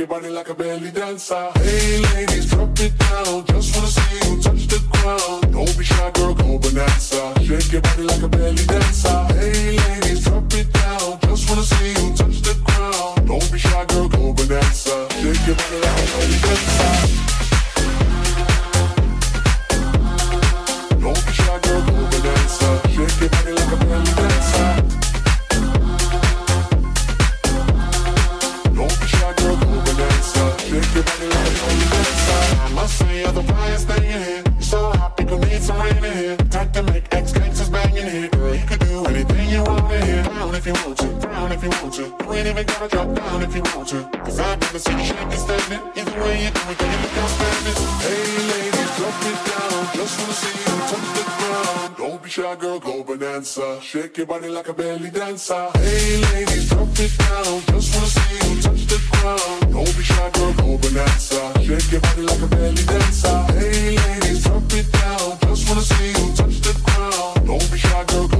Your body like a belly dancer. Hey, ladies, down if you want to. You ain't even gotta drop down if you want to. Cause I've never seen you shake and standing. Either way you do it, you look outstanding. Hey, ladies, drop it down. Just wanna see you touch the ground. Don't be shy, girl, go bonanza. Shake your body like a belly dancer. Hey, ladies, drop it down. Just wanna see you touch the ground. Don't be shy, girl, go bonanza. Shake your body like a belly dancer. Hey, ladies, drop it down. Just wanna see you touch the ground. Don't be shy, girl, go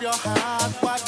your heart.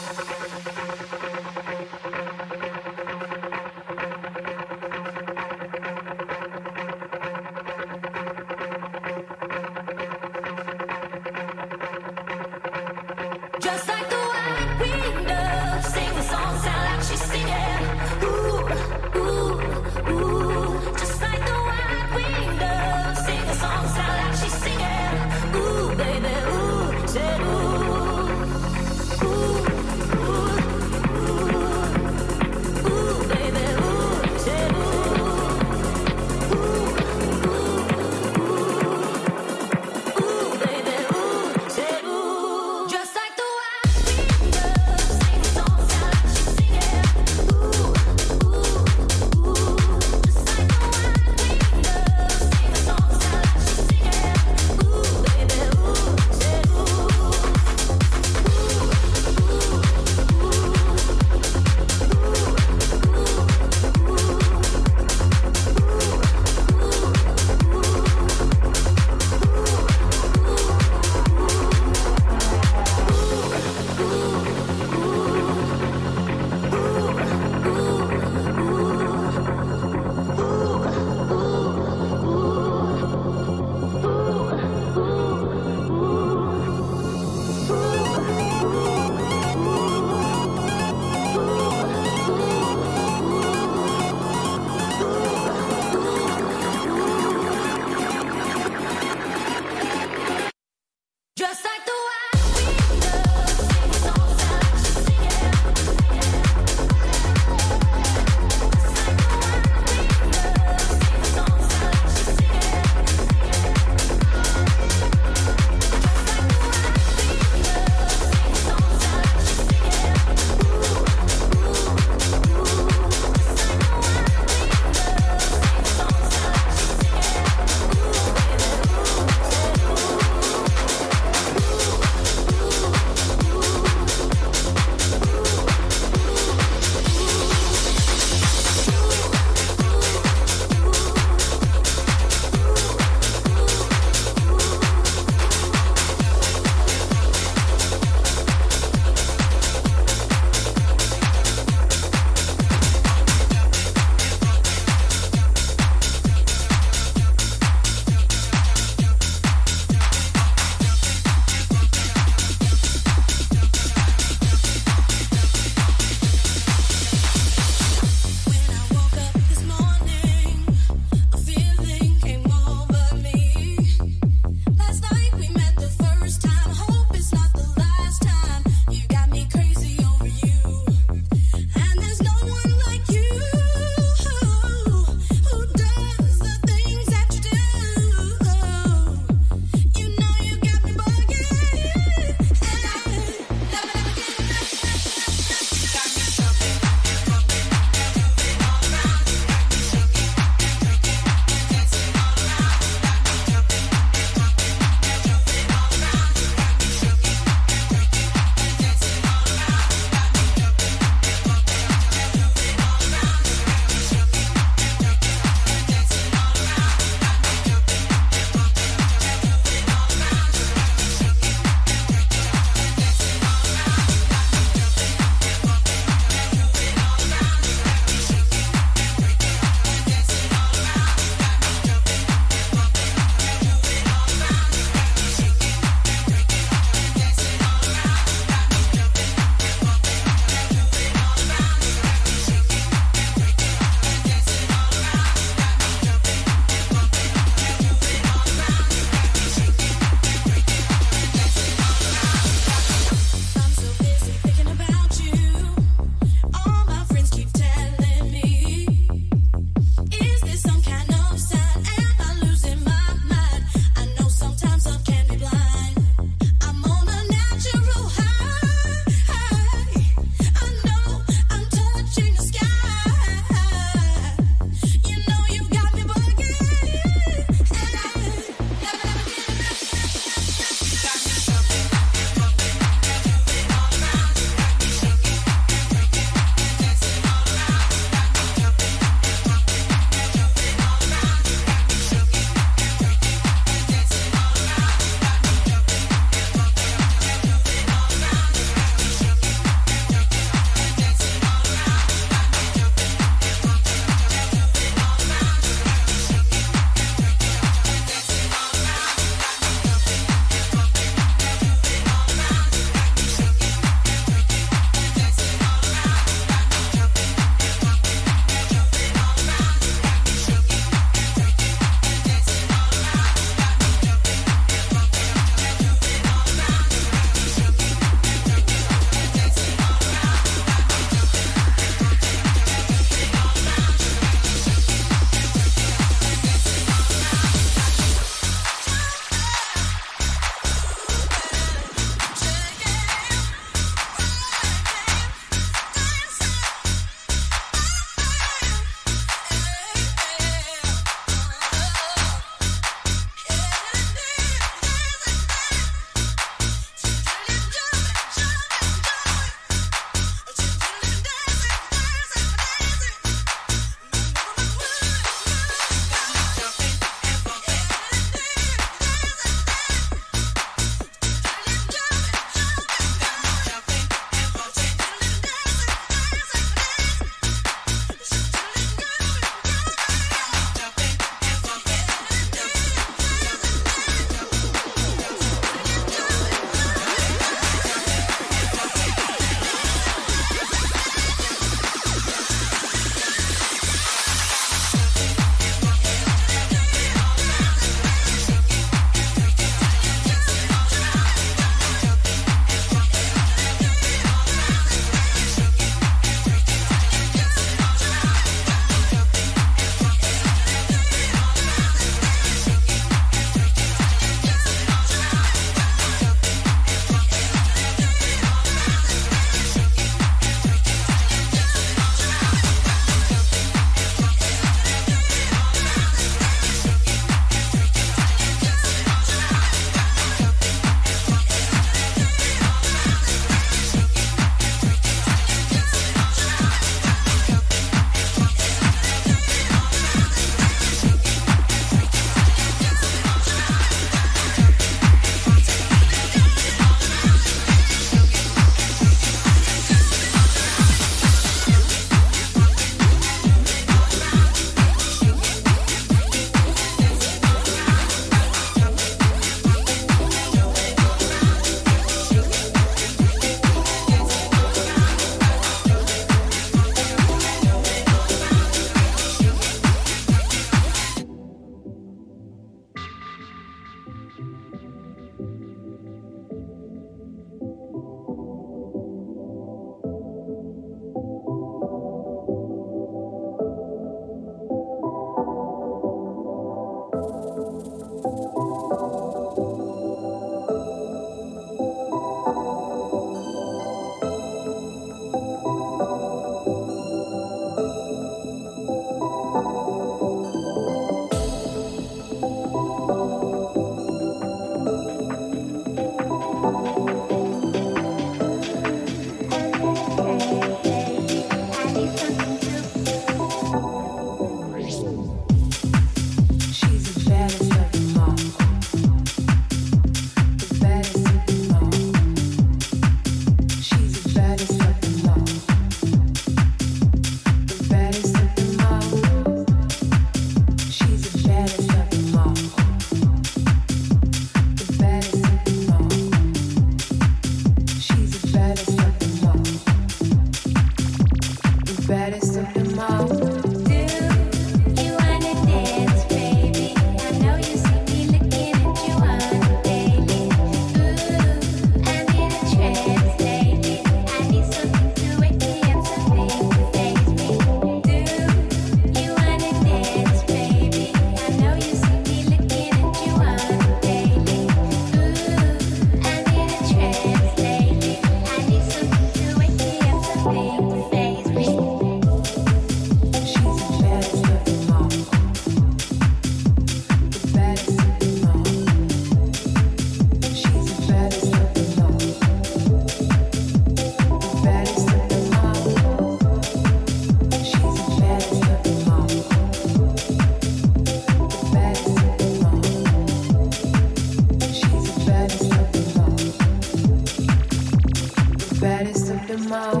my